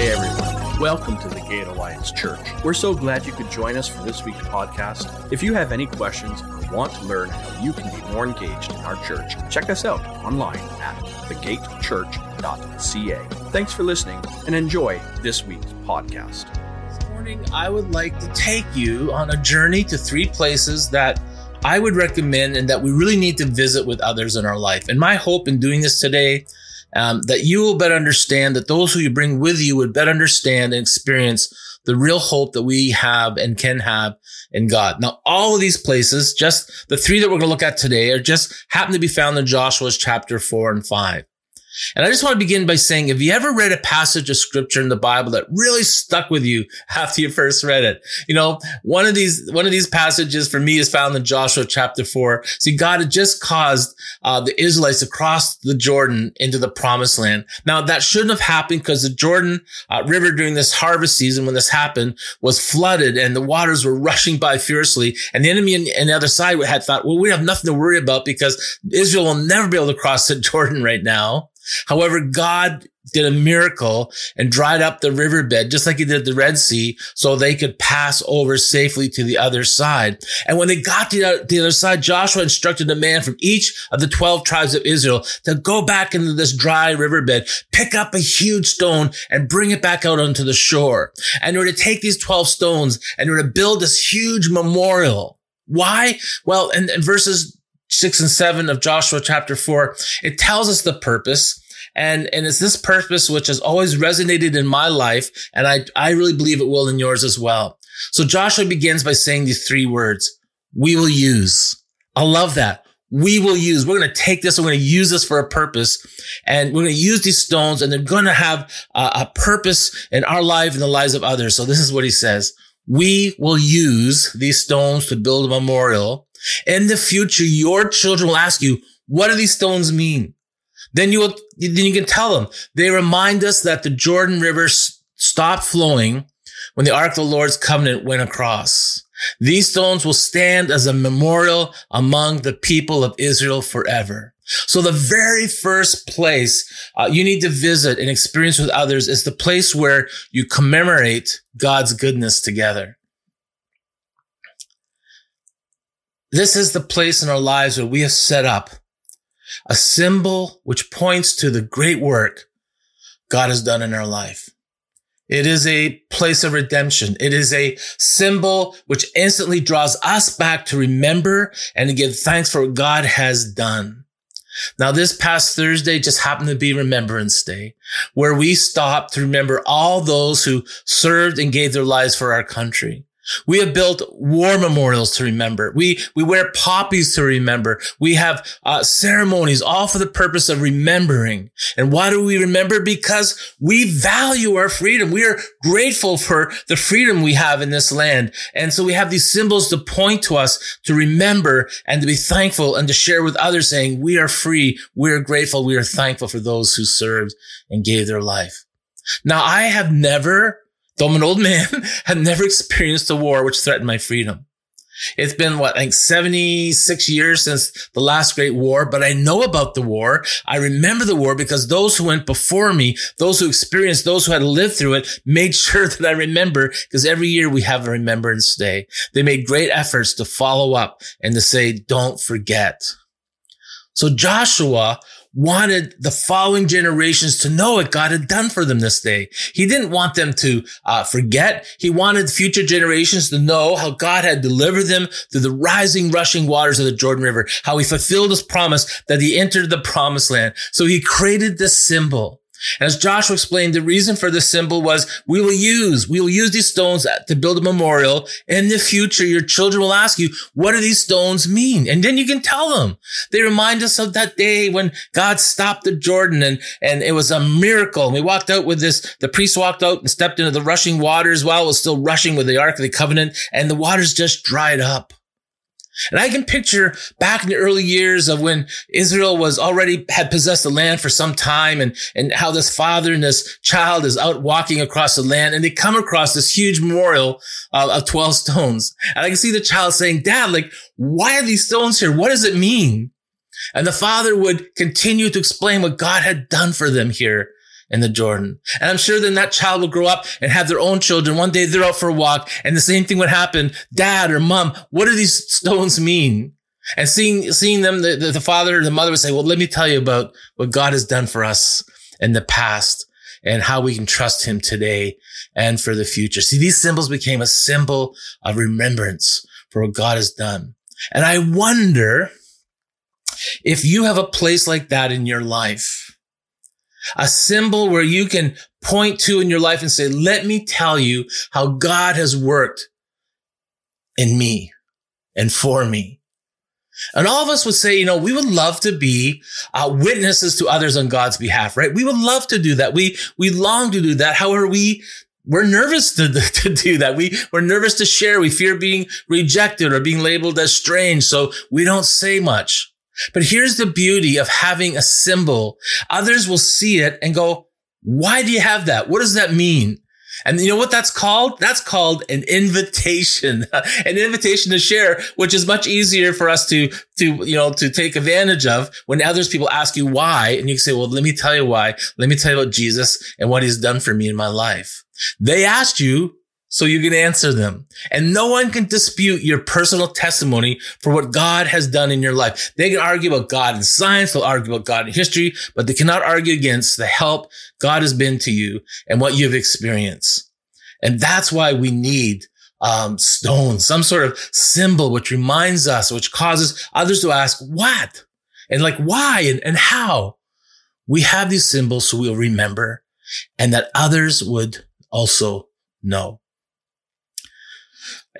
Hey everyone, welcome to the Gate Alliance Church. We're so glad you could join us for this week's podcast. If you have any questions or want to learn how you can be more engaged in our church, check us out online at thegatechurch.ca. Thanks for listening and enjoy this week's podcast. This morning, I would like to take you on a journey to three places that I would recommend and that we really need to visit with others in our life. And my hope in doing this today um, that you will better understand that those who you bring with you would better understand and experience the real hope that we have and can have in God. Now, all of these places, just the three that we're going to look at today are just happen to be found in Joshua's chapter four and five. And I just want to begin by saying, have you ever read a passage of scripture in the Bible that really stuck with you after you first read it? You know, one of these, one of these passages for me is found in Joshua chapter four. See, God had just caused uh, the Israelites to cross the Jordan into the promised land. Now that shouldn't have happened because the Jordan uh, River during this harvest season, when this happened, was flooded and the waters were rushing by fiercely. And the enemy on the other side had thought, well, we have nothing to worry about because Israel will never be able to cross the Jordan right now. However, God did a miracle and dried up the riverbed, just like he did the Red Sea, so they could pass over safely to the other side. And when they got to the other side, Joshua instructed a man from each of the 12 tribes of Israel to go back into this dry riverbed, pick up a huge stone and bring it back out onto the shore. And they were to take these 12 stones and they were to build this huge memorial. Why? Well, in, verses six and seven of Joshua chapter four, it tells us the purpose. And, and it's this purpose which has always resonated in my life. And I, I really believe it will in yours as well. So Joshua begins by saying these three words. We will use. I love that. We will use. We're going to take this. We're going to use this for a purpose and we're going to use these stones and they're going to have a, a purpose in our life and the lives of others. So this is what he says. We will use these stones to build a memorial in the future, your children will ask you, what do these stones mean? Then you will, then you can tell them. They remind us that the Jordan River stopped flowing when the Ark of the Lord's covenant went across. These stones will stand as a memorial among the people of Israel forever. So the very first place uh, you need to visit and experience with others is the place where you commemorate God's goodness together. This is the place in our lives where we have set up a symbol which points to the great work God has done in our life. It is a place of redemption. It is a symbol which instantly draws us back to remember and to give thanks for what God has done. Now, this past Thursday just happened to be Remembrance Day, where we stopped to remember all those who served and gave their lives for our country. We have built war memorials to remember. We, we wear poppies to remember. We have uh, ceremonies all for the purpose of remembering. And why do we remember? Because we value our freedom. We are grateful for the freedom we have in this land. And so we have these symbols to point to us to remember and to be thankful and to share with others saying we are free. We are grateful. We are thankful for those who served and gave their life. Now I have never Though I'm an old man, had never experienced a war which threatened my freedom. It's been what, I think 76 years since the last great war, but I know about the war. I remember the war because those who went before me, those who experienced, those who had lived through it made sure that I remember because every year we have a remembrance day. They made great efforts to follow up and to say, don't forget. So Joshua wanted the following generations to know what God had done for them this day. He didn't want them to uh, forget. He wanted future generations to know how God had delivered them through the rising, rushing waters of the Jordan River, how he fulfilled his promise that he entered the promised land. So he created this symbol. As Joshua explained, the reason for this symbol was we will use, we will use these stones to build a memorial. In the future, your children will ask you, what do these stones mean? And then you can tell them. They remind us of that day when God stopped the Jordan and, and it was a miracle. And we walked out with this, the priest walked out and stepped into the rushing waters while it was still rushing with the Ark of the Covenant and the waters just dried up. And I can picture back in the early years of when Israel was already had possessed the land for some time and, and how this father and this child is out walking across the land and they come across this huge memorial uh, of 12 stones. And I can see the child saying, dad, like, why are these stones here? What does it mean? And the father would continue to explain what God had done for them here in the Jordan. And I'm sure then that child will grow up and have their own children. One day they're out for a walk and the same thing would happen. Dad or mom, what do these stones mean? And seeing, seeing them, the, the, the father the mother would say, well, let me tell you about what God has done for us in the past and how we can trust him today and for the future. See, these symbols became a symbol of remembrance for what God has done. And I wonder if you have a place like that in your life, a symbol where you can point to in your life and say, let me tell you how God has worked in me and for me. And all of us would say, you know, we would love to be uh, witnesses to others on God's behalf, right? We would love to do that. We, we long to do that. However, we, we're nervous to, to do that. We, we're nervous to share. We fear being rejected or being labeled as strange. So we don't say much. But here's the beauty of having a symbol. Others will see it and go, why do you have that? What does that mean? And you know what that's called? That's called an invitation, an invitation to share, which is much easier for us to, to, you know, to take advantage of when others people ask you why. And you say, well, let me tell you why. Let me tell you about Jesus and what he's done for me in my life. They asked you so you can answer them. And no one can dispute your personal testimony for what God has done in your life. They can argue about God in science. They'll argue about God in history, but they cannot argue against the help God has been to you and what you've experienced. And that's why we need um, some sort of symbol which reminds us, which causes others to ask, what? And like, why and, and how? We have these symbols so we'll remember and that others would also know.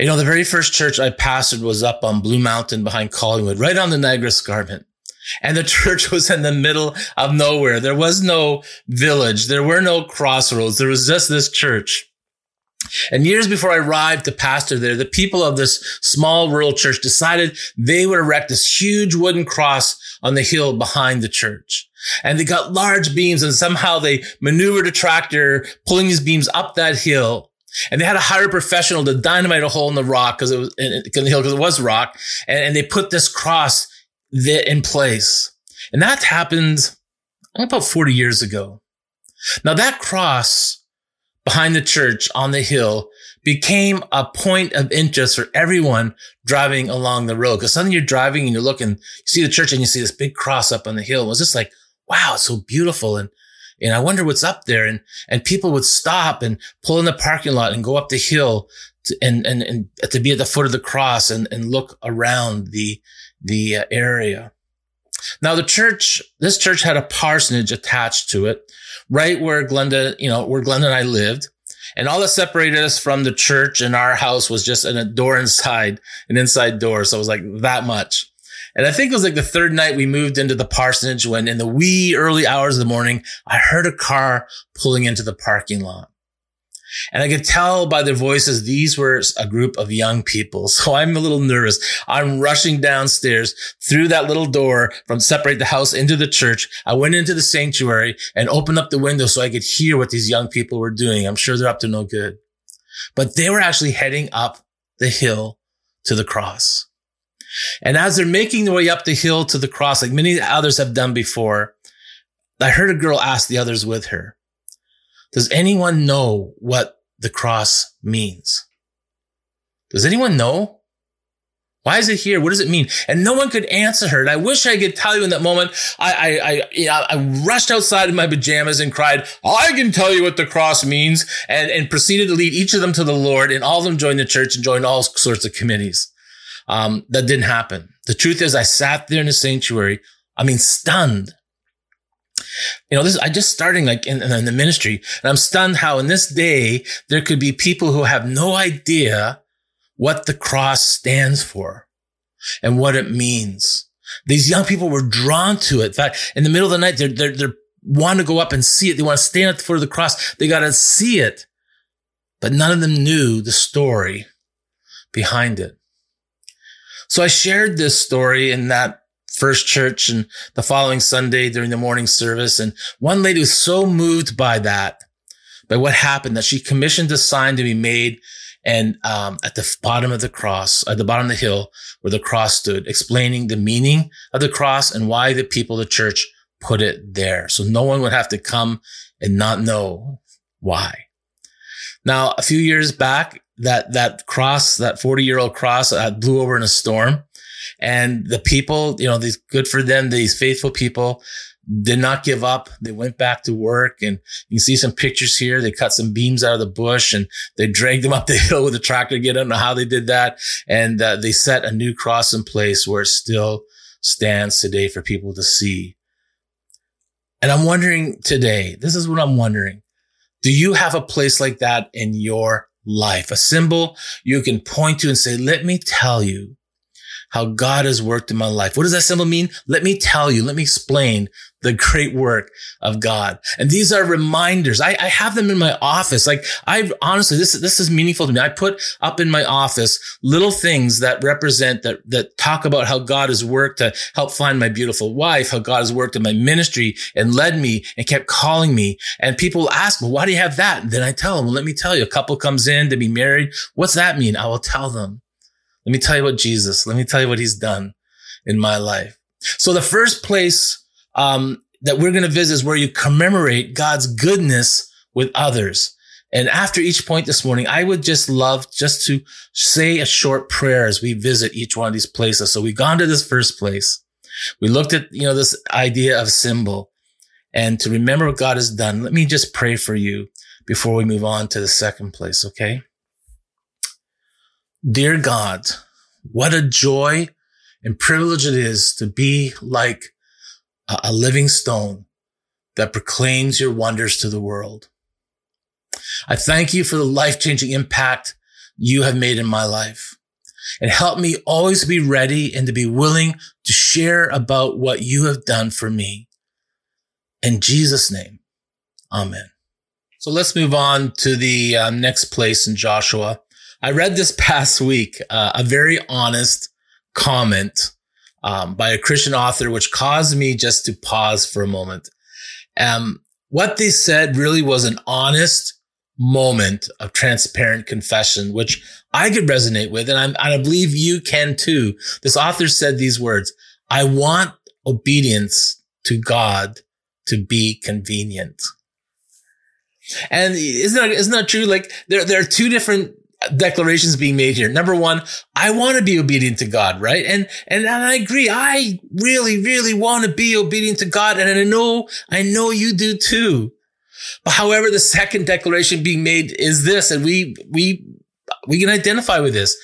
You know, the very first church I pastored was up on Blue Mountain behind Collingwood, right on the Niagara Escarpment. And the church was in the middle of nowhere. There was no village. There were no crossroads. There was just this church. And years before I arrived to pastor there, the people of this small rural church decided they would erect this huge wooden cross on the hill behind the church. And they got large beams and somehow they maneuvered a tractor pulling these beams up that hill and they had to hire a professional to dynamite a hole in the rock because it was in the hill because it was rock, and, and, they put this cross in place. And that happened about 40 years ago. Now that cross behind the church on the hill became a point of interest for everyone driving along the road. Cause suddenly you're driving and you're looking, you see the church and you see this big cross up on the hill. It was just like, wow, it's so beautiful. And and I wonder what's up there. And, and people would stop and pull in the parking lot and go up the hill to, and, and, and to be at the foot of the cross and, and look around the, the uh, area. Now the church, this church had a parsonage attached to it, right where Glenda, you know, where Glenda and I lived. And all that separated us from the church and our house was just a door inside, an inside door. So it was like that much. And I think it was like the third night we moved into the parsonage when in the wee early hours of the morning, I heard a car pulling into the parking lot. And I could tell by their voices, these were a group of young people. So I'm a little nervous. I'm rushing downstairs through that little door from separate the house into the church. I went into the sanctuary and opened up the window so I could hear what these young people were doing. I'm sure they're up to no good, but they were actually heading up the hill to the cross. And as they're making their way up the hill to the cross, like many others have done before, I heard a girl ask the others with her, does anyone know what the cross means? Does anyone know? Why is it here? What does it mean? And no one could answer her. And I wish I could tell you in that moment. I, I, I, I rushed outside in my pajamas and cried, I can tell you what the cross means and, and proceeded to lead each of them to the Lord and all of them joined the church and joined all sorts of committees. Um, that didn't happen. The truth is I sat there in the sanctuary. I mean, stunned. You know, this, I just starting like in, in the ministry and I'm stunned how in this day there could be people who have no idea what the cross stands for and what it means. These young people were drawn to it. In fact, in the middle of the night, they're, they're, they're want to go up and see it. They want to stand at the foot of the cross. They got to see it. But none of them knew the story behind it. So I shared this story in that first church and the following Sunday during the morning service. And one lady was so moved by that, by what happened that she commissioned a sign to be made and um, at the bottom of the cross, at the bottom of the hill where the cross stood, explaining the meaning of the cross and why the people of the church put it there. So no one would have to come and not know why. Now, a few years back, that, that cross, that 40 year old cross uh, blew over in a storm and the people, you know, these good for them, these faithful people did not give up. They went back to work and you can see some pictures here. They cut some beams out of the bush and they dragged them up the hill with a tractor. Again, I don't know how they did that. And uh, they set a new cross in place where it still stands today for people to see. And I'm wondering today, this is what I'm wondering. Do you have a place like that in your life? A symbol you can point to and say, let me tell you how God has worked in my life. What does that symbol mean? Let me tell you, let me explain the great work of God. And these are reminders. I, I, have them in my office. Like I honestly, this, this is meaningful to me. I put up in my office little things that represent that, that talk about how God has worked to help find my beautiful wife, how God has worked in my ministry and led me and kept calling me. And people ask, well, why do you have that? And then I tell them, well, let me tell you, a couple comes in to be married. What's that mean? I will tell them. Let me tell you about Jesus. Let me tell you what he's done in my life. So the first place um, that we're going to visit is where you commemorate God's goodness with others. And after each point this morning, I would just love just to say a short prayer as we visit each one of these places. So we've gone to this first place. We looked at, you know, this idea of symbol and to remember what God has done. Let me just pray for you before we move on to the second place. Okay. Dear God, what a joy and privilege it is to be like a living stone that proclaims your wonders to the world. I thank you for the life changing impact you have made in my life and help me always be ready and to be willing to share about what you have done for me. In Jesus name, amen. So let's move on to the uh, next place in Joshua. I read this past week uh, a very honest comment um, by a Christian author, which caused me just to pause for a moment. Um, what they said really was an honest moment of transparent confession, which I could resonate with. And, and i believe you can too. This author said these words. I want obedience to God to be convenient. And isn't that, isn't that true? Like there, there are two different declarations being made here. Number one, I want to be obedient to God, right? And, and, and I agree. I really, really want to be obedient to God. And I know, I know you do too. But however, the second declaration being made is this, and we, we, we can identify with this.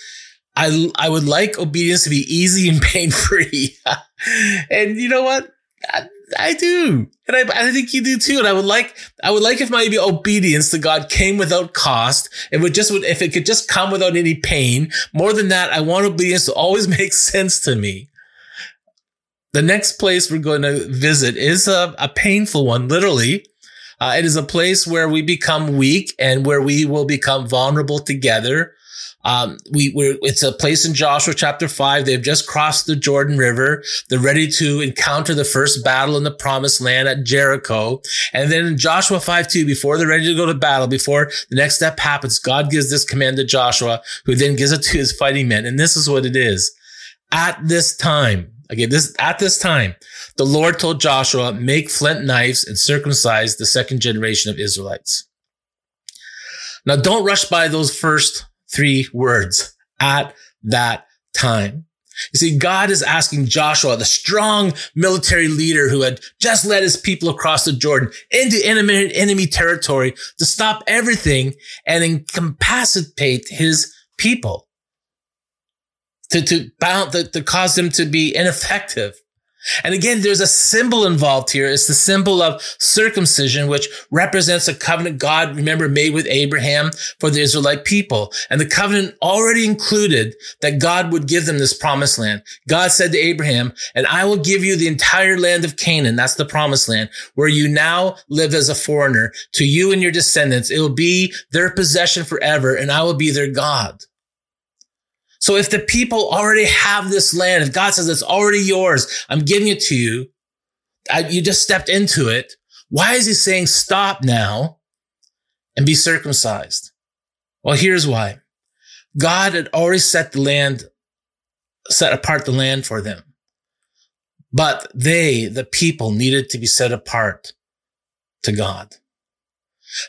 I, I would like obedience to be easy and pain free. and you know what? I do. And I, I think you do too. And I would like, I would like if my obedience to God came without cost. It would just, if it could just come without any pain. More than that, I want obedience to always make sense to me. The next place we're going to visit is a, a painful one, literally. Uh, it is a place where we become weak and where we will become vulnerable together. Um, we, we're, it's a place in Joshua chapter five. They've just crossed the Jordan River. They're ready to encounter the first battle in the promised land at Jericho. And then in Joshua 5 2, before they're ready to go to battle, before the next step happens, God gives this command to Joshua, who then gives it to his fighting men. And this is what it is. At this time, Again, this at this time, the Lord told Joshua, make flint knives and circumcise the second generation of Israelites. Now don't rush by those first three words at that time. You see, God is asking Joshua, the strong military leader who had just led his people across the Jordan into enemy, enemy territory to stop everything and incapacitate his people. To, to bound, to, to cause them to be ineffective. And again, there's a symbol involved here. It's the symbol of circumcision, which represents a covenant God, remember, made with Abraham for the Israelite people. And the covenant already included that God would give them this promised land. God said to Abraham, and I will give you the entire land of Canaan. That's the promised land where you now live as a foreigner to you and your descendants. It will be their possession forever and I will be their God. So if the people already have this land, if God says it's already yours, I'm giving it to you, I, you just stepped into it. Why is he saying stop now and be circumcised? Well, here's why. God had already set the land, set apart the land for them. but they, the people needed to be set apart to God.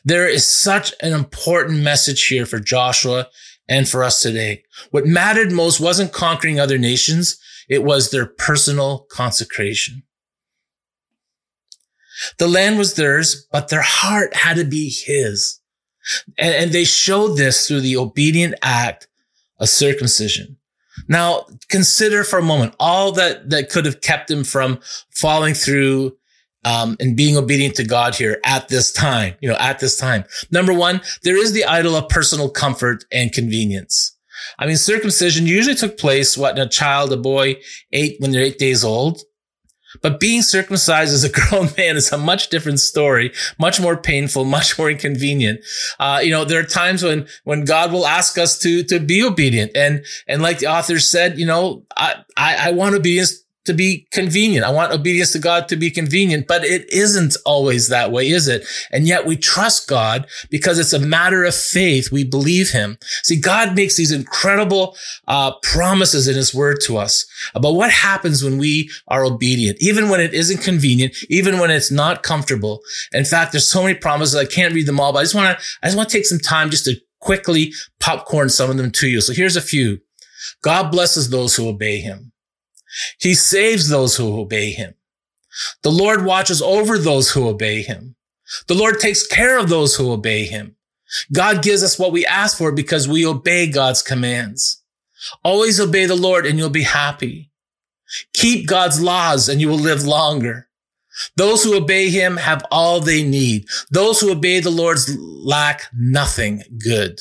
There is such an important message here for Joshua and for us today. What mattered most wasn't conquering other nations. It was their personal consecration. The land was theirs, but their heart had to be his. And, they showed this through the obedient act of circumcision. Now consider for a moment all that, that could have kept them from following through um, and being obedient to God here at this time, you know, at this time. Number one, there is the idol of personal comfort and convenience. I mean, circumcision usually took place, what, a child, a boy, eight, when they're eight days old. But being circumcised as a grown man is a much different story, much more painful, much more inconvenient. Uh, you know, there are times when, when God will ask us to, to be obedient. And, and like the author said, you know, I, I, I want obedience to be convenient. I want obedience to God to be convenient, but it isn't always that way, is it? And yet we trust God because it's a matter of faith. We believe him. See, God makes these incredible uh, promises in his word to us about what happens when we are obedient, even when it isn't convenient, even when it's not comfortable. In fact, there's so many promises. I can't read them all, but I just want to, I just want to take some time just to quickly popcorn some of them to you. So here's a few. God blesses those who obey him. He saves those who obey him. The Lord watches over those who obey him. The Lord takes care of those who obey him. God gives us what we ask for because we obey God's commands. Always obey the Lord and you'll be happy. Keep God's laws and you will live longer. Those who obey him have all they need. Those who obey the Lord lack nothing good.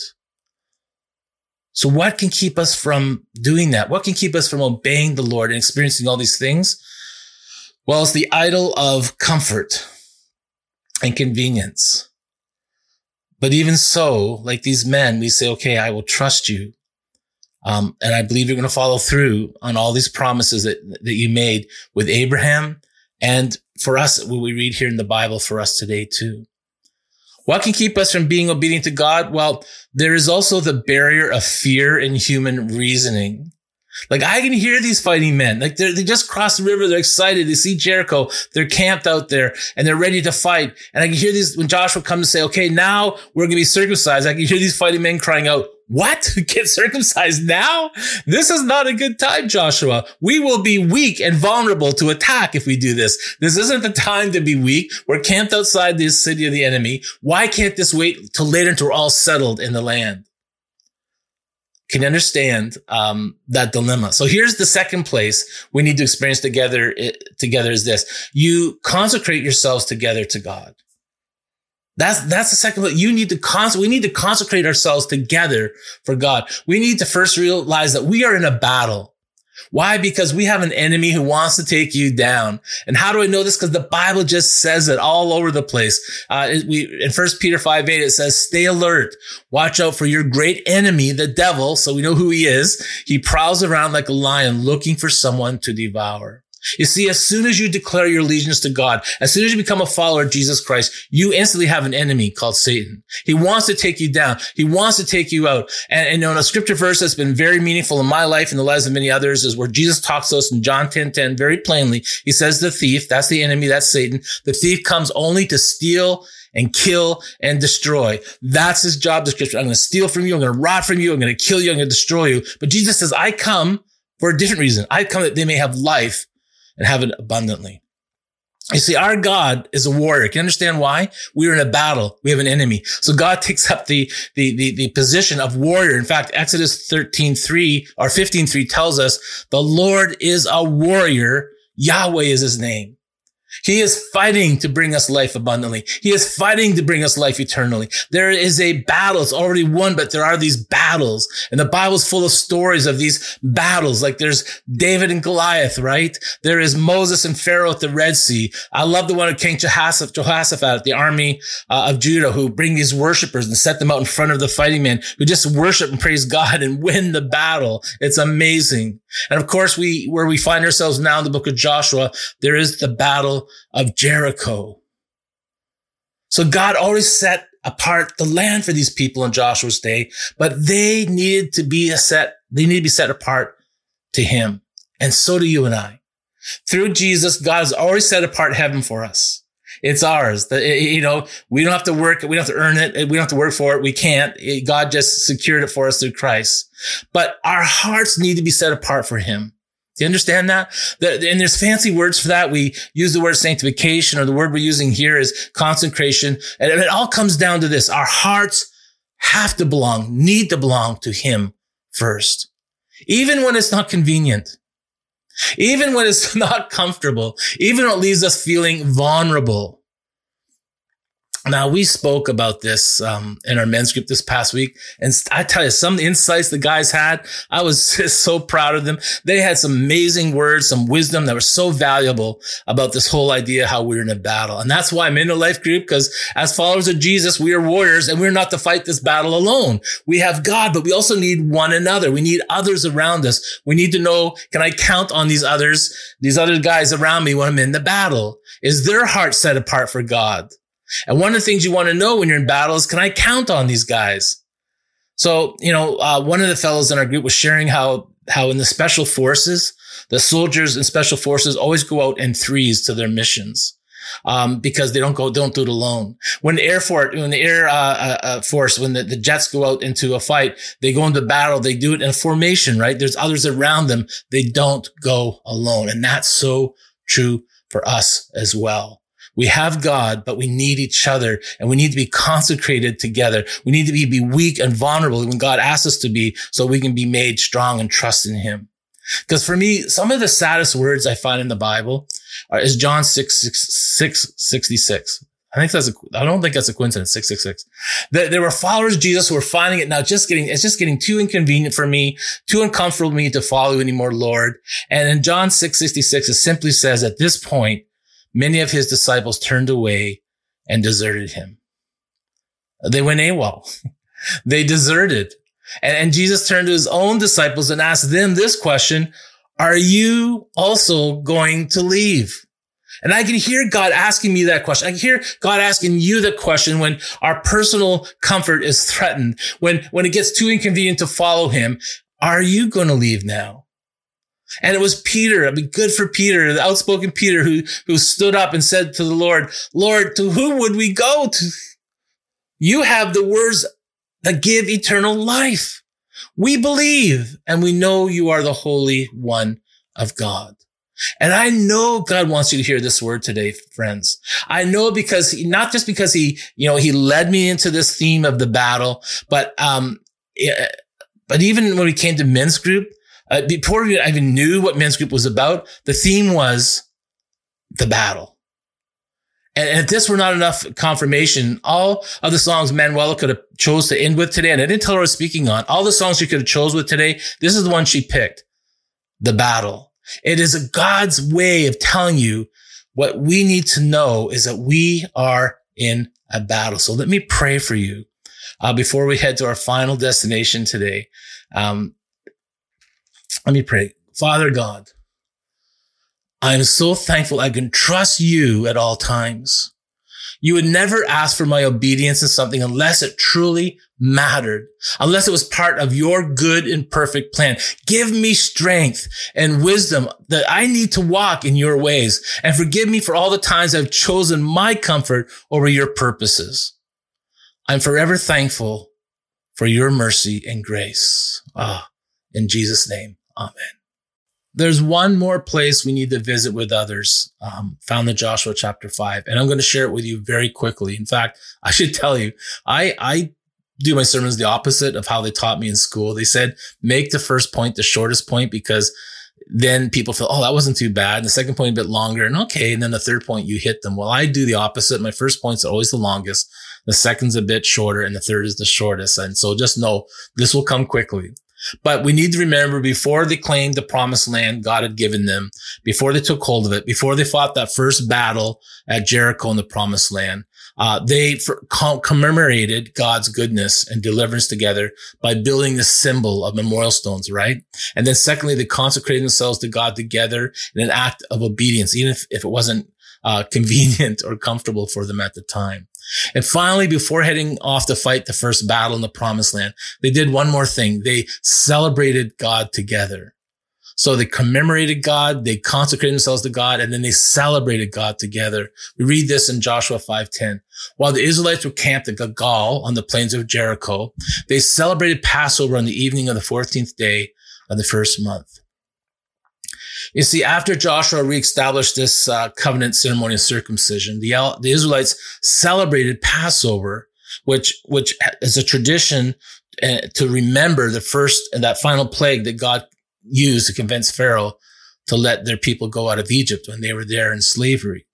So what can keep us from doing that? What can keep us from obeying the Lord and experiencing all these things? Well, it's the idol of comfort and convenience. But even so, like these men, we say, okay, I will trust you. Um, and I believe you're going to follow through on all these promises that, that you made with Abraham and for us, what we read here in the Bible for us today too. What can keep us from being obedient to God? Well, there is also the barrier of fear in human reasoning. Like I can hear these fighting men. Like they just crossed the river. They're excited. They see Jericho. They're camped out there and they're ready to fight. And I can hear these when Joshua comes to say, okay, now we're going to be circumcised. I can hear these fighting men crying out, what? Get circumcised now? This is not a good time, Joshua. We will be weak and vulnerable to attack if we do this. This isn't the time to be weak. We're camped outside the city of the enemy. Why can't this wait till later until we're all settled in the land? Can you understand um, that dilemma? So here's the second place we need to experience together. It, together is this: you consecrate yourselves together to God. That's, that's the second, you need to cons, we need to consecrate ourselves together for God. We need to first realize that we are in a battle. Why? Because we have an enemy who wants to take you down. And how do I know this? Because the Bible just says it all over the place. Uh, we, in First Peter 5, 8, it says, stay alert. Watch out for your great enemy, the devil. So we know who he is. He prowls around like a lion looking for someone to devour. You see, as soon as you declare your allegiance to God, as soon as you become a follower of Jesus Christ, you instantly have an enemy called Satan. He wants to take you down. He wants to take you out. And, and you know, a scripture verse that's been very meaningful in my life and the lives of many others is where Jesus talks to us in John 10, 10 very plainly. He says the thief, that's the enemy, that's Satan. The thief comes only to steal and kill and destroy. That's his job description. I'm going to steal from you. I'm going to rob from you. I'm going to kill you. I'm going to destroy you. But Jesus says, I come for a different reason. I come that they may have life and have it abundantly. You see, our God is a warrior. Can you understand why? We're in a battle. We have an enemy. So God takes up the, the, the, the position of warrior. In fact, Exodus 13, 3 or 15, 3 tells us the Lord is a warrior. Yahweh is his name. He is fighting to bring us life abundantly. He is fighting to bring us life eternally. There is a battle. It's already won, but there are these battles and the Bible's full of stories of these battles. Like there's David and Goliath, right? There is Moses and Pharaoh at the Red Sea. I love the one of King Jehoshaphat, Jehoshaphat the army uh, of Judah who bring these worshipers and set them out in front of the fighting men who just worship and praise God and win the battle. It's amazing. And of course, we, where we find ourselves now in the book of Joshua, there is the battle of Jericho. So God always set apart the land for these people in Joshua's day, but they needed to be a set, they need to be set apart to him. And so do you and I. Through Jesus, God has already set apart heaven for us. It's ours. The, eh, eh, you know, we don't have to work. We don't have to earn it. Eh, we don't have to work for it. We can't. God just secured it for us through Christ. But our hearts need to be set apart for him. Do you understand that? And there's fancy words for that. We use the word sanctification or the word we're using here is consecration. And it all comes down to this. Our hearts have to belong, need to belong to him first. Even when it's not convenient. Even when it's not comfortable, even when it leaves us feeling vulnerable. Now we spoke about this um, in our men's group this past week, and I tell you, some insights the guys had, I was just so proud of them. They had some amazing words, some wisdom that were so valuable about this whole idea how we're in a battle, and that's why I'm in the life group because as followers of Jesus, we are warriors, and we're not to fight this battle alone. We have God, but we also need one another. We need others around us. We need to know: Can I count on these others, these other guys around me when I'm in the battle? Is their heart set apart for God? And one of the things you want to know when you're in battle is, can I count on these guys? So, you know, uh, one of the fellows in our group was sharing how, how in the special forces, the soldiers in special forces always go out in threes to their missions. Um, because they don't go, don't do it alone. When the air force, when the air, uh, uh, uh, force, when the, the jets go out into a fight, they go into battle, they do it in a formation, right? There's others around them. They don't go alone. And that's so true for us as well. We have God, but we need each other and we need to be consecrated together. We need to be, be weak and vulnerable when God asks us to be so we can be made strong and trust in him. Because for me, some of the saddest words I find in the Bible are, is John 6, 6, 6 66. I think that's a, I don't think that's a coincidence. 666. There, there were followers of Jesus who were finding it now just getting, it's just getting too inconvenient for me, too uncomfortable for me to follow anymore, Lord. And in John 666, it simply says at this point, many of his disciples turned away and deserted him. They went AWOL. they deserted. And, and, Jesus turned to his own disciples and asked them this question. Are you also going to leave? And I can hear God asking me that question. I can hear God asking you that question when our personal comfort is threatened, when, when it gets too inconvenient to follow him. Are you going to leave now? And it was Peter. I mean, good for Peter, the outspoken Peter who, who stood up and said to the Lord, Lord, to whom would we go to? You have the words that give eternal life. We believe and we know you are the Holy One of God. And I know God wants you to hear this word today, friends. I know because he, not just because he, you know, he led me into this theme of the battle, but, um, but even when we came to men's group, uh, before we even knew what men's group was about, the theme was the battle. And, and if this were not enough confirmation, all of the songs Manuela could have chose to end with today, and I didn't tell her I was speaking on, all the songs she could have chose with today, this is the one she picked. The battle. It is a God's way of telling you what we need to know is that we are in a battle. So let me pray for you uh, before we head to our final destination today. Um, let me pray. Father God, I am so thankful I can trust you at all times. You would never ask for my obedience in something unless it truly mattered, unless it was part of your good and perfect plan. Give me strength and wisdom that I need to walk in your ways and forgive me for all the times I've chosen my comfort over your purposes. I'm forever thankful for your mercy and grace. Ah, in Jesus name. Amen. There's one more place we need to visit with others, um, found in Joshua chapter five, and I'm going to share it with you very quickly. In fact, I should tell you, I, I do my sermons the opposite of how they taught me in school. They said, make the first point the shortest point because then people feel, oh, that wasn't too bad. And the second point a bit longer and okay. And then the third point, you hit them. Well, I do the opposite. My first point's are always the longest. The second's a bit shorter and the third is the shortest. And so just know this will come quickly. But we need to remember before they claimed the promised land God had given them, before they took hold of it, before they fought that first battle at Jericho in the promised land, uh, they commemorated God's goodness and deliverance together by building the symbol of memorial stones, right? And then secondly, they consecrated themselves to God together in an act of obedience, even if, if it wasn't uh, convenient or comfortable for them at the time. And finally, before heading off to fight the first battle in the promised land, they did one more thing. They celebrated God together. So they commemorated God, they consecrated themselves to God, and then they celebrated God together. We read this in Joshua 5:10. While the Israelites were camped at Gilgal on the plains of Jericho, they celebrated Passover on the evening of the 14th day of the first month. You see, after Joshua reestablished this uh, covenant ceremony of circumcision, the, the Israelites celebrated Passover, which which is a tradition uh, to remember the first and that final plague that God used to convince Pharaoh to let their people go out of Egypt when they were there in slavery.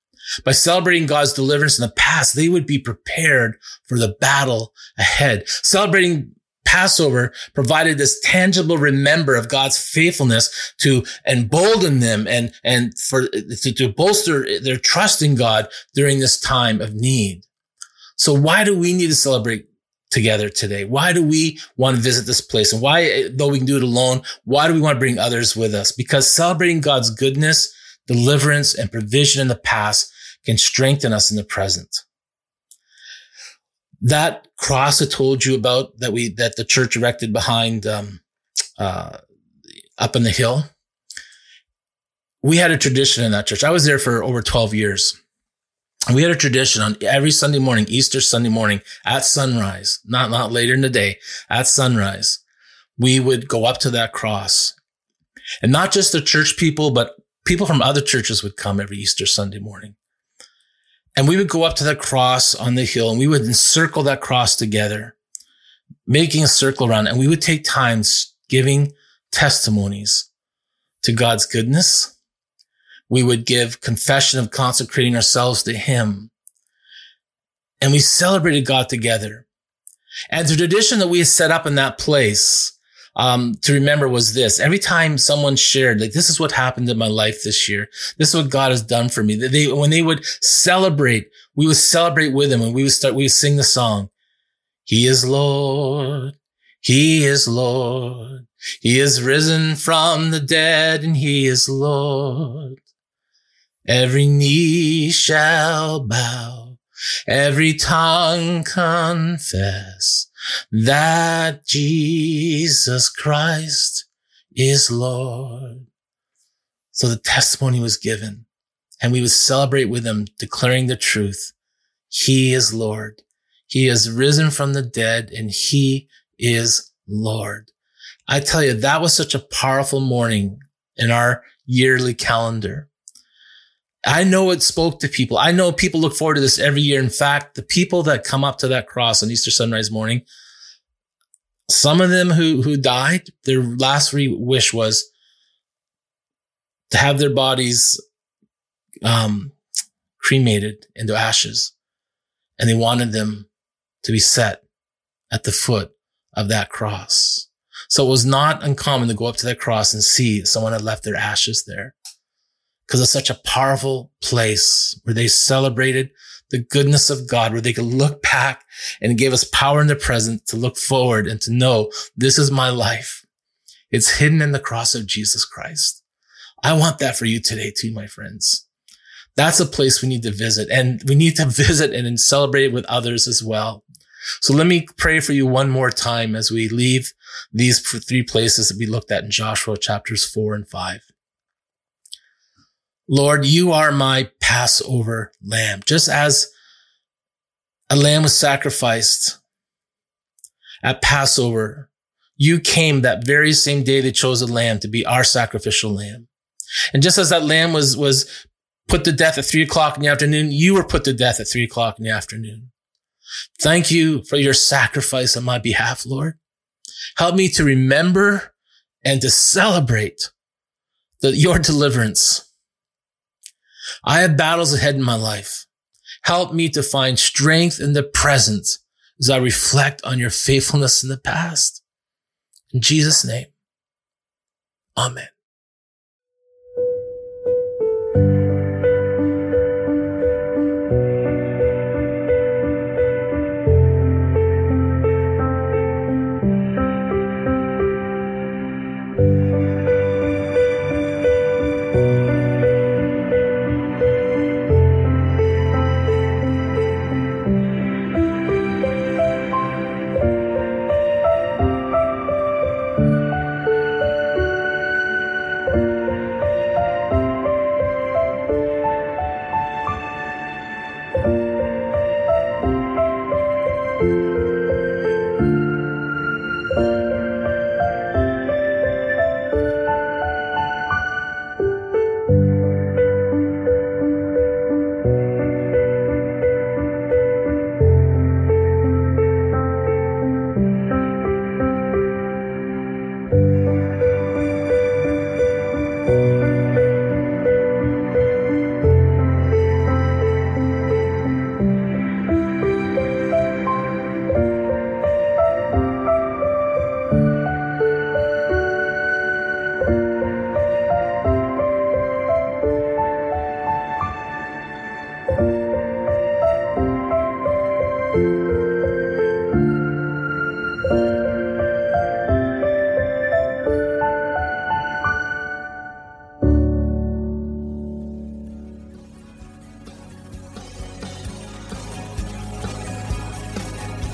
By celebrating God's deliverance in the past, they would be prepared for the battle ahead. Celebrating Passover provided this tangible remember of God's faithfulness to embolden them and, and for, to, to bolster their trust in God during this time of need. So why do we need to celebrate together today? Why do we want to visit this place? And why, though we can do it alone, why do we want to bring others with us? Because celebrating God's goodness, deliverance, and provision in the past can strengthen us in the present. That cross I told you about that we, that the church erected behind, um, uh, up in the hill. We had a tradition in that church. I was there for over 12 years we had a tradition on every Sunday morning, Easter Sunday morning at sunrise, not, not later in the day, at sunrise, we would go up to that cross. And not just the church people, but people from other churches would come every Easter Sunday morning. And we would go up to that cross on the hill and we would encircle that cross together, making a circle around. And we would take times giving testimonies to God's goodness, we would give confession of consecrating ourselves to him. And we celebrated God together. And the tradition that we had set up in that place, um, to remember was this. Every time someone shared, like, this is what happened in my life this year. This is what God has done for me. They, when they would celebrate, we would celebrate with them and we would start, we would sing the song. He is Lord. He is Lord. He is risen from the dead and he is Lord. Every knee shall bow, every tongue confess that Jesus Christ is Lord. So the testimony was given and we would celebrate with them, declaring the truth. He is Lord. He has risen from the dead and he is Lord. I tell you, that was such a powerful morning in our yearly calendar. I know it spoke to people. I know people look forward to this every year. In fact, the people that come up to that cross on Easter sunrise morning, some of them who, who died, their last wish was to have their bodies, um, cremated into ashes. And they wanted them to be set at the foot of that cross. So it was not uncommon to go up to that cross and see someone had left their ashes there because it's such a powerful place where they celebrated the goodness of God, where they could look back and gave us power in the present to look forward and to know this is my life. It's hidden in the cross of Jesus Christ. I want that for you today too, my friends. That's a place we need to visit and we need to visit and celebrate it with others as well. So let me pray for you one more time as we leave these three places that we looked at in Joshua chapters four and five. Lord, you are my Passover lamb. Just as a lamb was sacrificed at Passover, you came that very same day they chose a lamb to be our sacrificial lamb. And just as that lamb was, was put to death at three o'clock in the afternoon, you were put to death at three o'clock in the afternoon. Thank you for your sacrifice on my behalf, Lord. Help me to remember and to celebrate the, your deliverance I have battles ahead in my life. Help me to find strength in the present as I reflect on your faithfulness in the past. In Jesus' name, amen.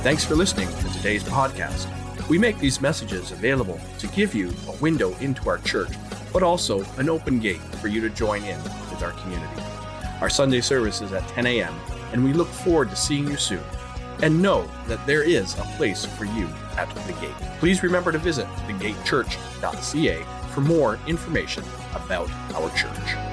Thanks for listening to today's podcast. We make these messages available to give you a window into our church, but also an open gate for you to join in with our community. Our Sunday service is at 10 a.m., and we look forward to seeing you soon. And know that there is a place for you at the gate. Please remember to visit thegatechurch.ca for more information about our church.